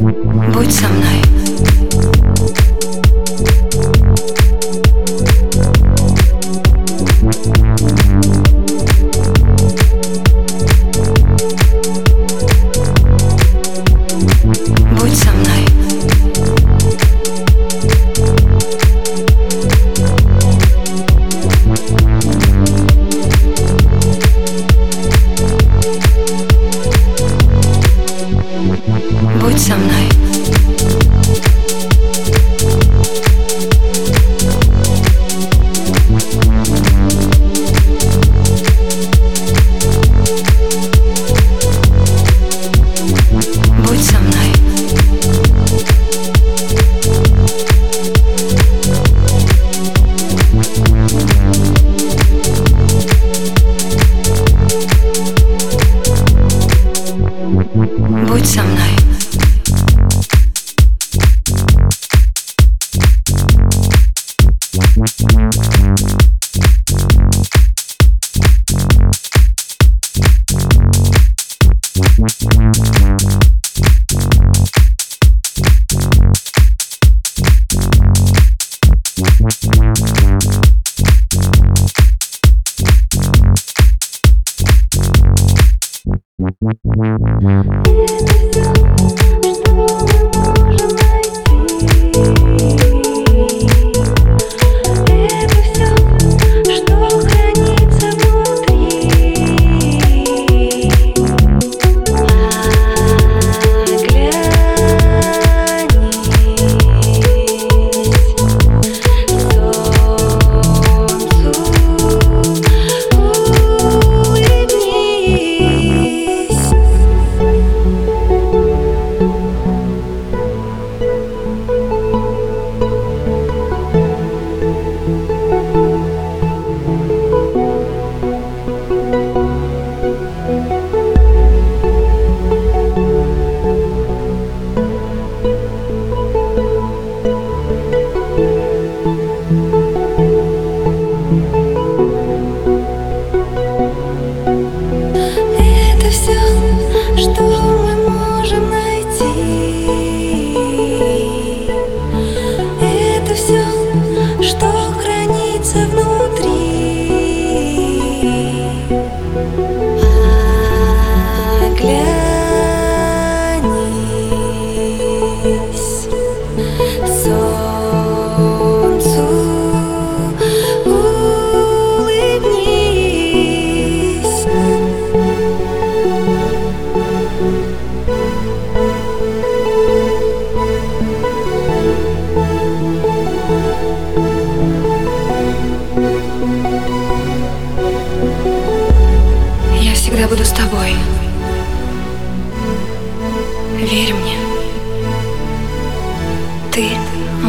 Будь со мной.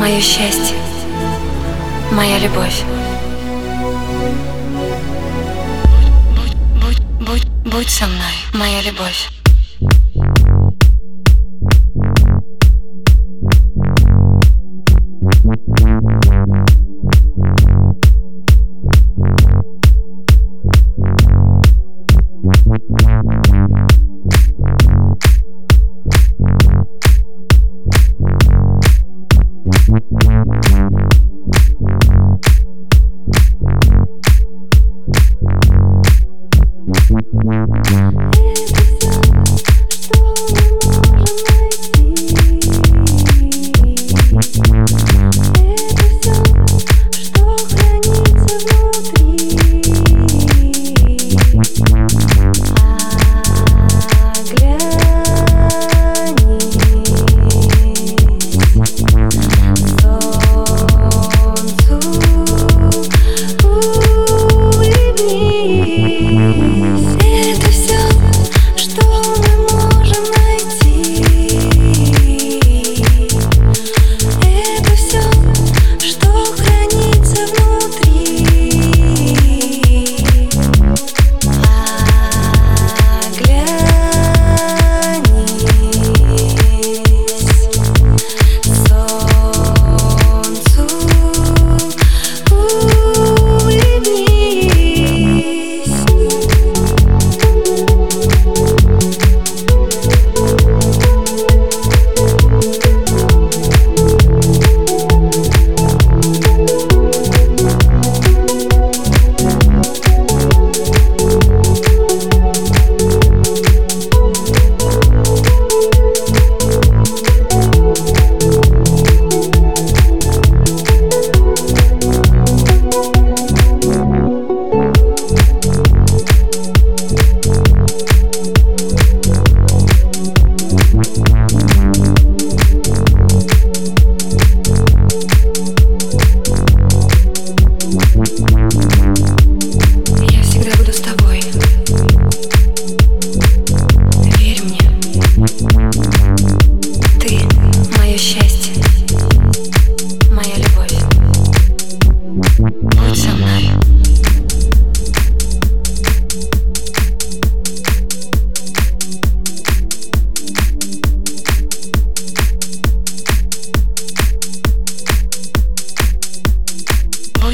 Мое счастье, моя любовь. Будь, будь, будь, будь со мной, моя любовь.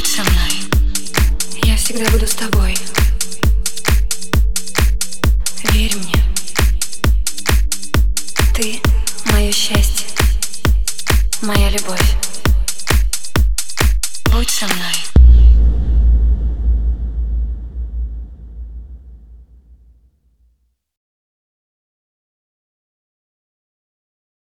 Будь со мной. Я всегда буду с тобой. Верь мне. Ты мое счастье, моя любовь. Будь со мной.